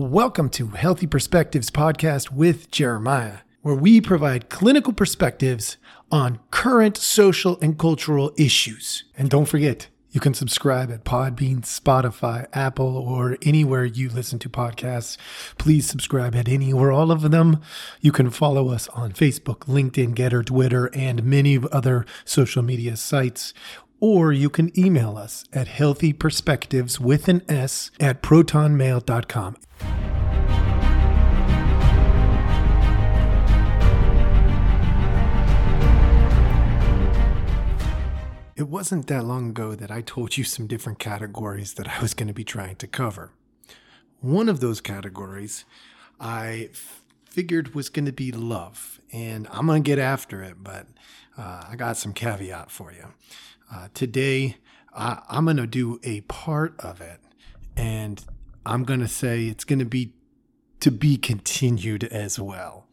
Welcome to Healthy Perspectives Podcast with Jeremiah, where we provide clinical perspectives on current social and cultural issues. And don't forget, you can subscribe at Podbean, Spotify, Apple, or anywhere you listen to podcasts. Please subscribe at any or all of them. You can follow us on Facebook, LinkedIn, Gettr, Twitter, and many other social media sites or you can email us at healthyperspectives with an S at protonmail.com. It wasn't that long ago that I told you some different categories that I was going to be trying to cover. One of those categories I figured was going to be love, and I'm going to get after it, but uh, I got some caveat for you. Uh, today, I, I'm going to do a part of it, and I'm going to say it's going to be to be continued as well.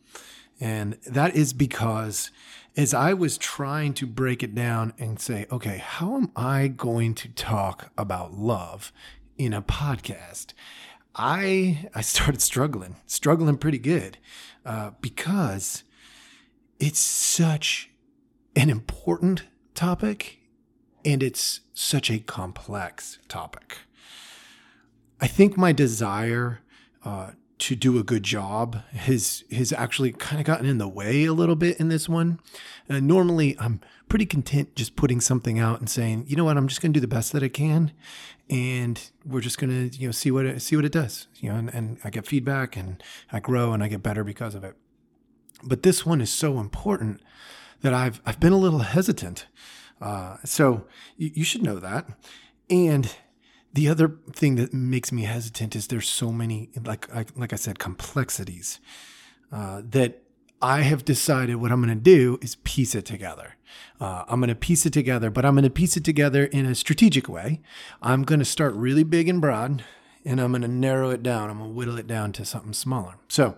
And that is because as I was trying to break it down and say, okay, how am I going to talk about love in a podcast? I I started struggling, struggling pretty good, uh, because it's such an important topic and it's such a complex topic. I think my desire uh, to do a good job has has actually kind of gotten in the way a little bit in this one. Uh, normally, I'm pretty content just putting something out and saying, you know what, I'm just going to do the best that I can, and we're just going to you know see what it, see what it does. You know, and, and I get feedback and I grow and I get better because of it. But this one is so important that I've I've been a little hesitant uh, so you, you should know that. And the other thing that makes me hesitant is there's so many, like like, like I said, complexities uh, that I have decided what I'm going to do is piece it together. Uh, I'm going to piece it together, but I'm going to piece it together in a strategic way. I'm going to start really big and broad, and I'm going to narrow it down. I'm going to whittle it down to something smaller. So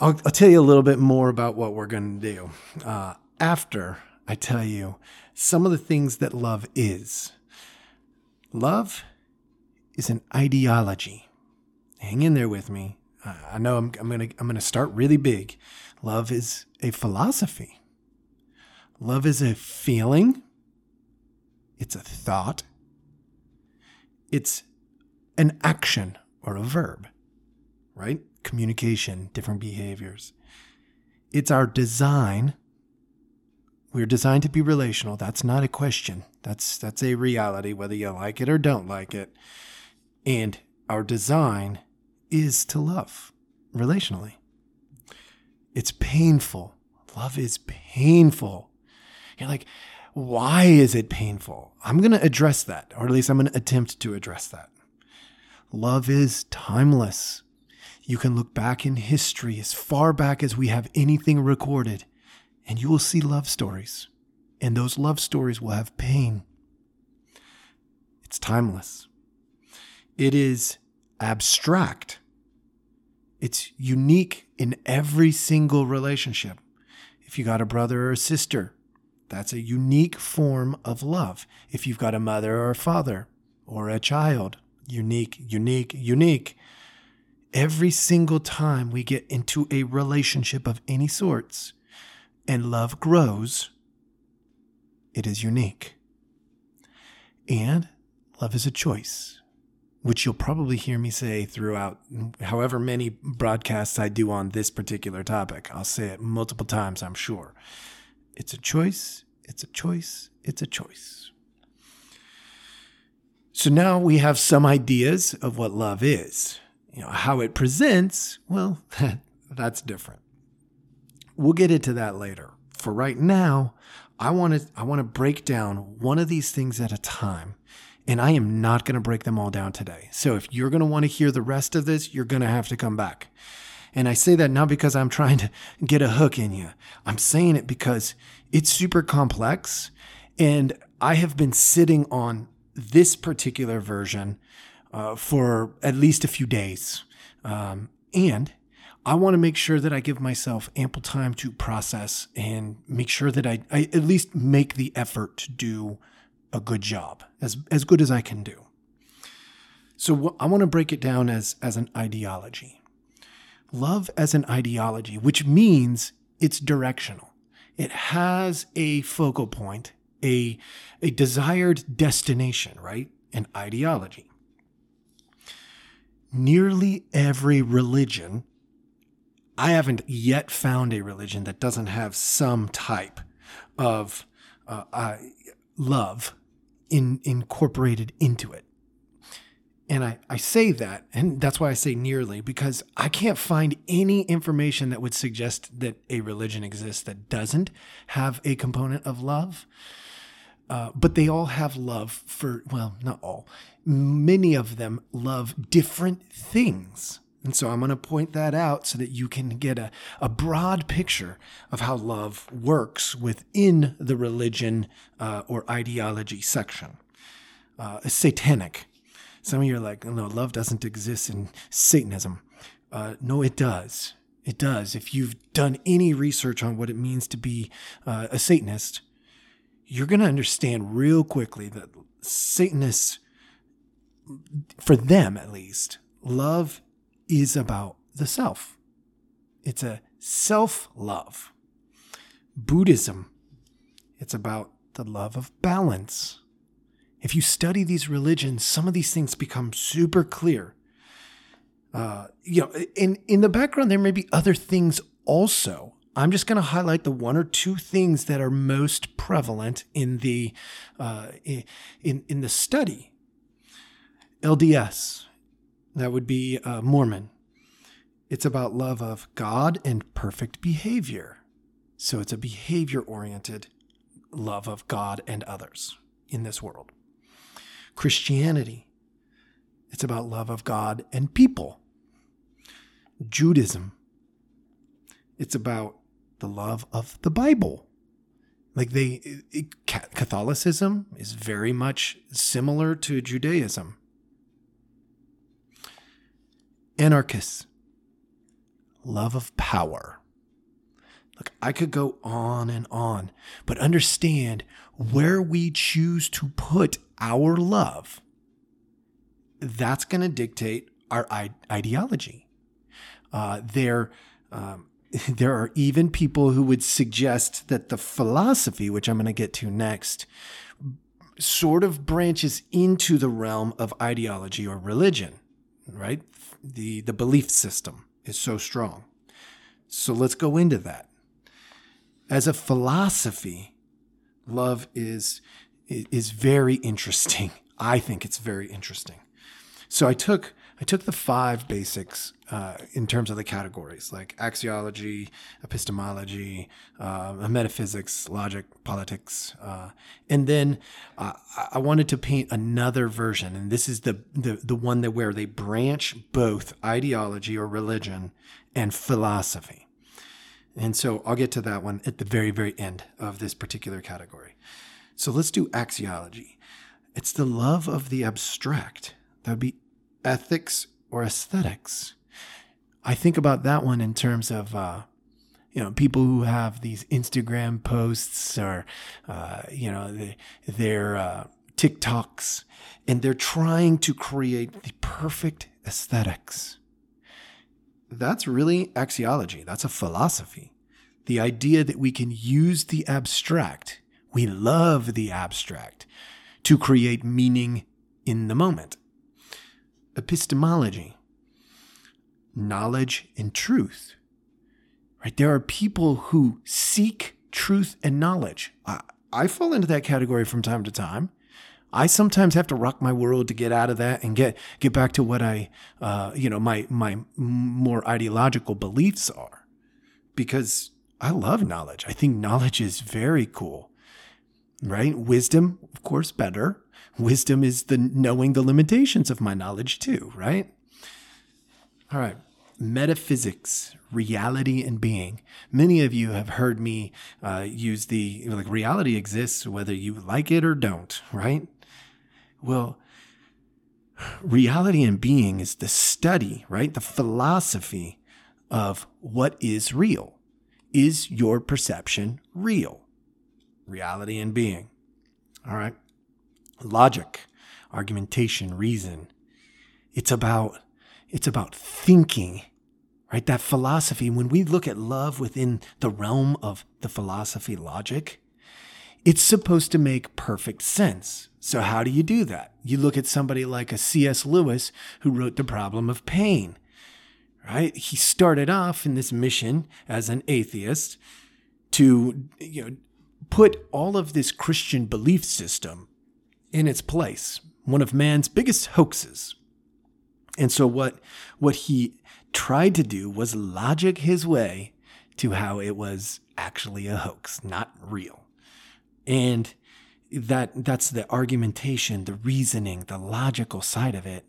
I'll, I'll tell you a little bit more about what we're going to do uh, after I tell you some of the things that love is. Love is an ideology. Hang in there with me. I know I'm, I'm gonna I'm gonna start really big. Love is a philosophy. Love is a feeling. It's a thought. It's an action or a verb, right? Communication, different behaviors. It's our design we're designed to be relational. That's not a question. That's that's a reality whether you like it or don't like it. And our design is to love relationally. It's painful. Love is painful. You're like, why is it painful? I'm going to address that, or at least I'm going to attempt to address that. Love is timeless. You can look back in history as far back as we have anything recorded and you will see love stories. And those love stories will have pain. It's timeless. It is abstract. It's unique in every single relationship. If you got a brother or a sister, that's a unique form of love. If you've got a mother or a father or a child, unique, unique, unique. Every single time we get into a relationship of any sorts, and love grows, it is unique. And love is a choice, which you'll probably hear me say throughout however many broadcasts I do on this particular topic. I'll say it multiple times, I'm sure. It's a choice, it's a choice, it's a choice. So now we have some ideas of what love is. You know, how it presents, well, that's different. We'll get into that later. For right now, I want to I want to break down one of these things at a time. And I am not going to break them all down today. So if you're going to want to hear the rest of this, you're going to have to come back. And I say that not because I'm trying to get a hook in you. I'm saying it because it's super complex. And I have been sitting on this particular version uh, for at least a few days. Um, and I want to make sure that I give myself ample time to process and make sure that I, I at least make the effort to do a good job, as, as good as I can do. So I want to break it down as, as an ideology. Love as an ideology, which means it's directional. It has a focal point, a, a desired destination, right? An ideology. Nearly every religion, I haven't yet found a religion that doesn't have some type of uh, uh, love in, incorporated into it. And I, I say that, and that's why I say nearly, because I can't find any information that would suggest that a religion exists that doesn't have a component of love. Uh, but they all have love for, well, not all, many of them love different things. And so I'm going to point that out so that you can get a, a broad picture of how love works within the religion uh, or ideology section. Uh, satanic. Some of you are like, no, love doesn't exist in Satanism. Uh, no, it does. It does. If you've done any research on what it means to be uh, a Satanist, you're going to understand real quickly that Satanists, for them at least, love is about the self. It's a self love. Buddhism, it's about the love of balance. If you study these religions, some of these things become super clear. Uh, you know, in in the background, there may be other things also. I'm just going to highlight the one or two things that are most prevalent in the uh, in in the study. LDS, that would be uh, Mormon. It's about love of God and perfect behavior. So it's a behavior oriented love of God and others in this world. Christianity, it's about love of God and people. Judaism, it's about the love of the Bible. Like they, it, Catholicism is very much similar to Judaism anarchists, love of power. Look, I could go on and on, but understand where we choose to put our love, that's going to dictate our ideology. Uh, there, um, there are even people who would suggest that the philosophy, which I'm going to get to next, sort of branches into the realm of ideology or religion, right? the the belief system is so strong. So let's go into that. As a philosophy, love is is very interesting. I think it's very interesting. So I took I took the five basics uh, in terms of the categories like axiology, epistemology, uh, metaphysics, logic, politics, uh, and then uh, I wanted to paint another version, and this is the, the the one that where they branch both ideology or religion and philosophy. And so I'll get to that one at the very very end of this particular category. So let's do axiology. It's the love of the abstract. That would be ethics or aesthetics. I think about that one in terms of, uh, you know, people who have these Instagram posts or, uh, you know, the, their uh, TikToks, and they're trying to create the perfect aesthetics. That's really axiology. That's a philosophy. The idea that we can use the abstract, we love the abstract, to create meaning in the moment epistemology, knowledge and truth. Right? There are people who seek truth and knowledge. I, I fall into that category from time to time. I sometimes have to rock my world to get out of that and get get back to what I, uh, you know, my my more ideological beliefs are, because I love knowledge. I think knowledge is very cool, right? Wisdom, of course, better, Wisdom is the knowing the limitations of my knowledge too, right? All right. Metaphysics, reality and being. Many of you have heard me uh, use the like reality exists whether you like it or don't, right? Well, reality and being is the study, right? The philosophy of what is real. Is your perception real? Reality and being. All right logic, argumentation, reason. It's about it's about thinking, right? That philosophy, when we look at love within the realm of the philosophy logic, it's supposed to make perfect sense. So, how do you do that? You look at somebody like a C.S. Lewis who wrote The Problem of Pain, right? He started off in this mission as an atheist to you know, put all of this Christian belief system in its place, one of man's biggest hoaxes. And so what what he tried to do was logic his way to how it was actually a hoax, not real. And that that's the argumentation, the reasoning, the logical side of it.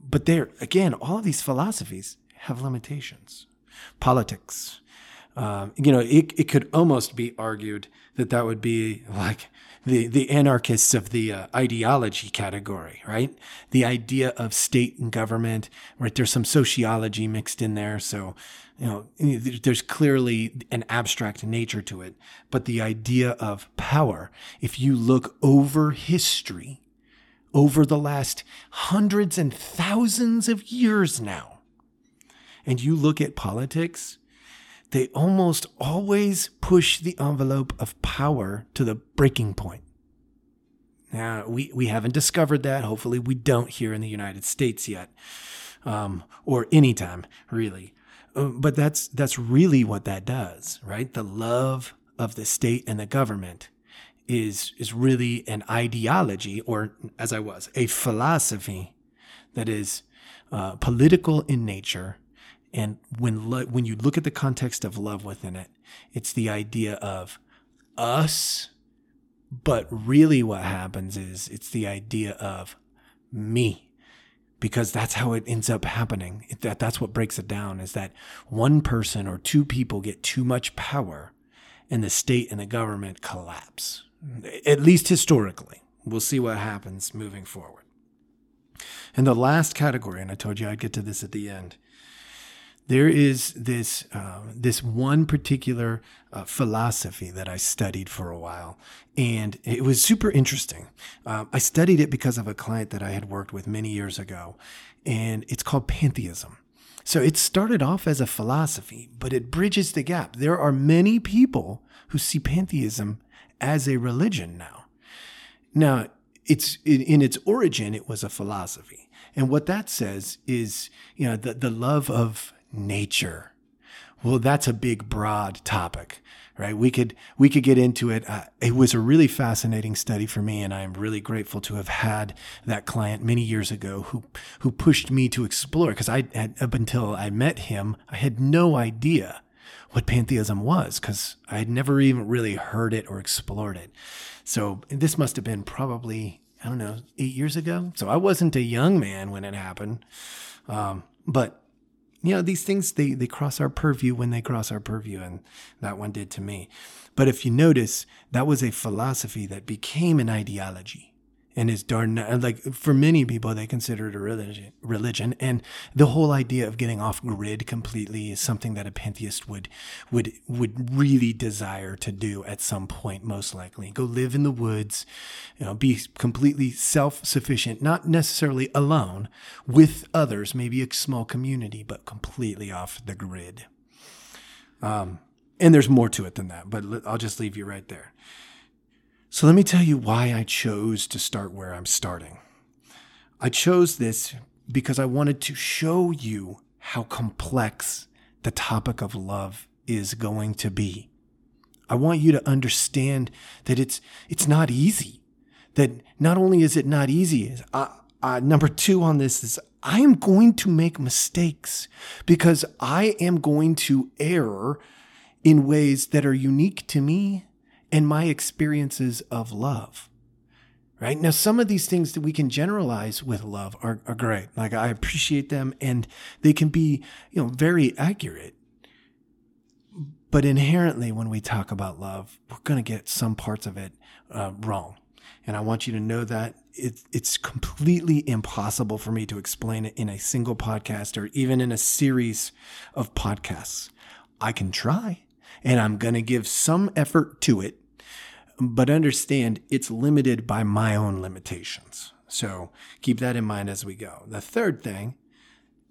But there again, all of these philosophies have limitations. Politics, um, you know, it, it could almost be argued that that would be like the, the anarchists of the uh, ideology category, right? The idea of state and government, right? There's some sociology mixed in there. So, you know, there's clearly an abstract nature to it. But the idea of power, if you look over history, over the last hundreds and thousands of years now, and you look at politics, they almost always push the envelope of power to the breaking point. Now, we, we haven't discovered that. Hopefully, we don't here in the United States yet, um, or anytime, really. Uh, but that's, that's really what that does, right? The love of the state and the government is, is really an ideology, or as I was, a philosophy that is uh, political in nature and when lo- when you look at the context of love within it, it's the idea of us, but really what happens is it's the idea of me. Because that's how it ends up happening. That that's what breaks it down is that one person or two people get too much power and the state and the government collapse. At least historically. We'll see what happens moving forward. And the last category, and I told you I'd get to this at the end, there is this uh, this one particular uh, philosophy that I studied for a while, and it was super interesting. Uh, I studied it because of a client that I had worked with many years ago, and it's called pantheism. So it started off as a philosophy, but it bridges the gap. There are many people who see pantheism as a religion now. Now, it's in, its origin, it was a philosophy. And what that says is, you know, the, the love of nature. Well, that's a big, broad topic, right? We could we could get into it. Uh, it was a really fascinating study for me, and I am really grateful to have had that client many years ago who who pushed me to explore. Because I had, up until I met him, I had no idea what pantheism was because I had never even really heard it or explored it. So this must have been probably I don't know eight years ago. So I wasn't a young man when it happened, um, but you know these things they they cross our purview when they cross our purview and that one did to me. But if you notice that was a philosophy that became an ideology and is darn like for many people they consider it a religion religion and the whole idea of getting off grid completely is something that a pantheist would would would really desire to do at some point most likely. Go live in the woods you know be completely self-sufficient not necessarily alone with others maybe a small community but completely off the grid. Um and there's more to it than that but I'll just leave you right there so let me tell you why I chose to start where I'm starting. I chose this because I wanted to show you how complex the topic of love is going to be. I want you to understand that it's it's not easy. That not only is it not easy, uh, uh, number two on this is I am going to make mistakes because I am going to err in ways that are unique to me and my experiences of love. Right now, some of these things that we can generalize with love are, are great. Like I appreciate them and they can be, you know, very accurate. But inherently, when we talk about love, we're going to get some parts of it uh, wrong. And I want you to know that it, it's completely impossible for me to explain it in a single podcast or even in a series of podcasts. I can try and I'm going to give some effort to it, but understand it's limited by my own limitations. So keep that in mind as we go. The third thing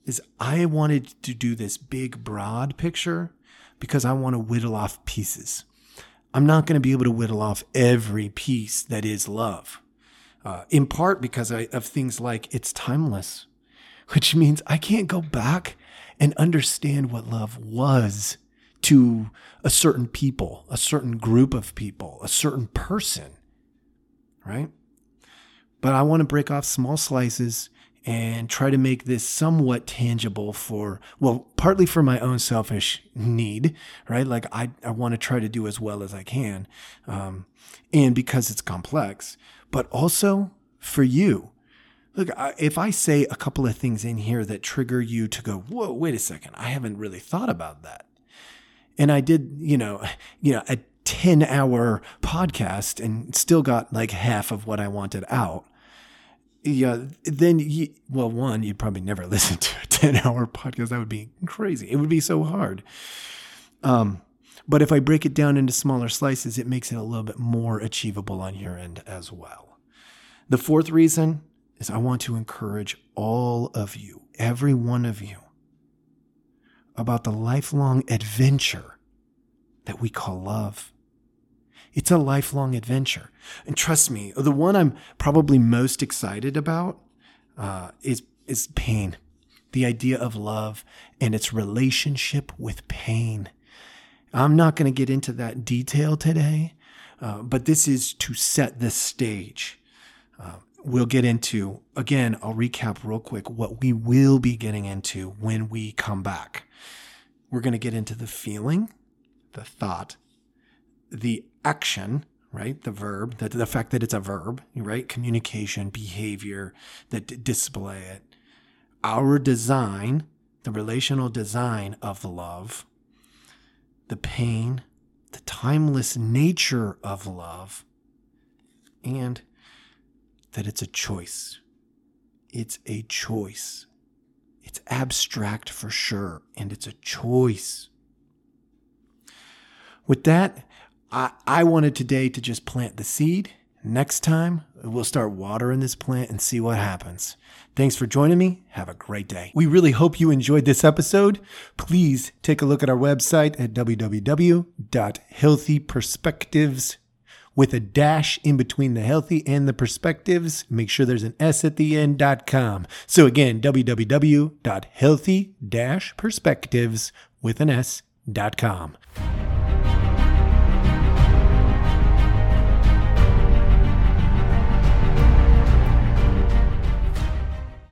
is I wanted to do this big, broad picture because I want to whittle off pieces. I'm not going to be able to whittle off every piece that is love, uh, in part because I, of things like it's timeless, which means I can't go back and understand what love was to a certain people, a certain group of people, a certain person, right? But I want to break off small slices and try to make this somewhat tangible for, well, partly for my own selfish need, right? Like I, I want to try to do as well as I can. Um, and because it's complex, but also for you. Look, if I say a couple of things in here that trigger you to go, whoa, wait a second, I haven't really thought about that. And I did, you know, you know, a 10 hour podcast and still got like half of what I wanted out yeah, then you, well, one, you'd probably never listen to a 10 hour podcast. That would be crazy. It would be so hard. Um, but if I break it down into smaller slices, it makes it a little bit more achievable on your end as well. The fourth reason is I want to encourage all of you, every one of you, about the lifelong adventure that we call love. It's a lifelong adventure. And trust me, the one I'm probably most excited about uh, is, is pain. The idea of love and its relationship with pain. I'm not going to get into that detail today, uh, but this is to set the stage. Uh, we'll get into, again, I'll recap real quick what we will be getting into when we come back. We're going to get into the feeling, the thought, the action, right? The verb, the, the fact that it's a verb, right? Communication, behavior that d- display it. Our design, the relational design of love, the pain, the timeless nature of love, and that it's a choice. It's a choice. It's abstract for sure, and it's a choice. With that, I, I wanted today to just plant the seed. Next time, we'll start watering this plant and see what happens. Thanks for joining me. Have a great day. We really hope you enjoyed this episode. Please take a look at our website at www.healthyperspectives with a dash in between the healthy and the perspectives. Make sure there's an S at the end.com. So again, www.healthy-perspectives with an S.com.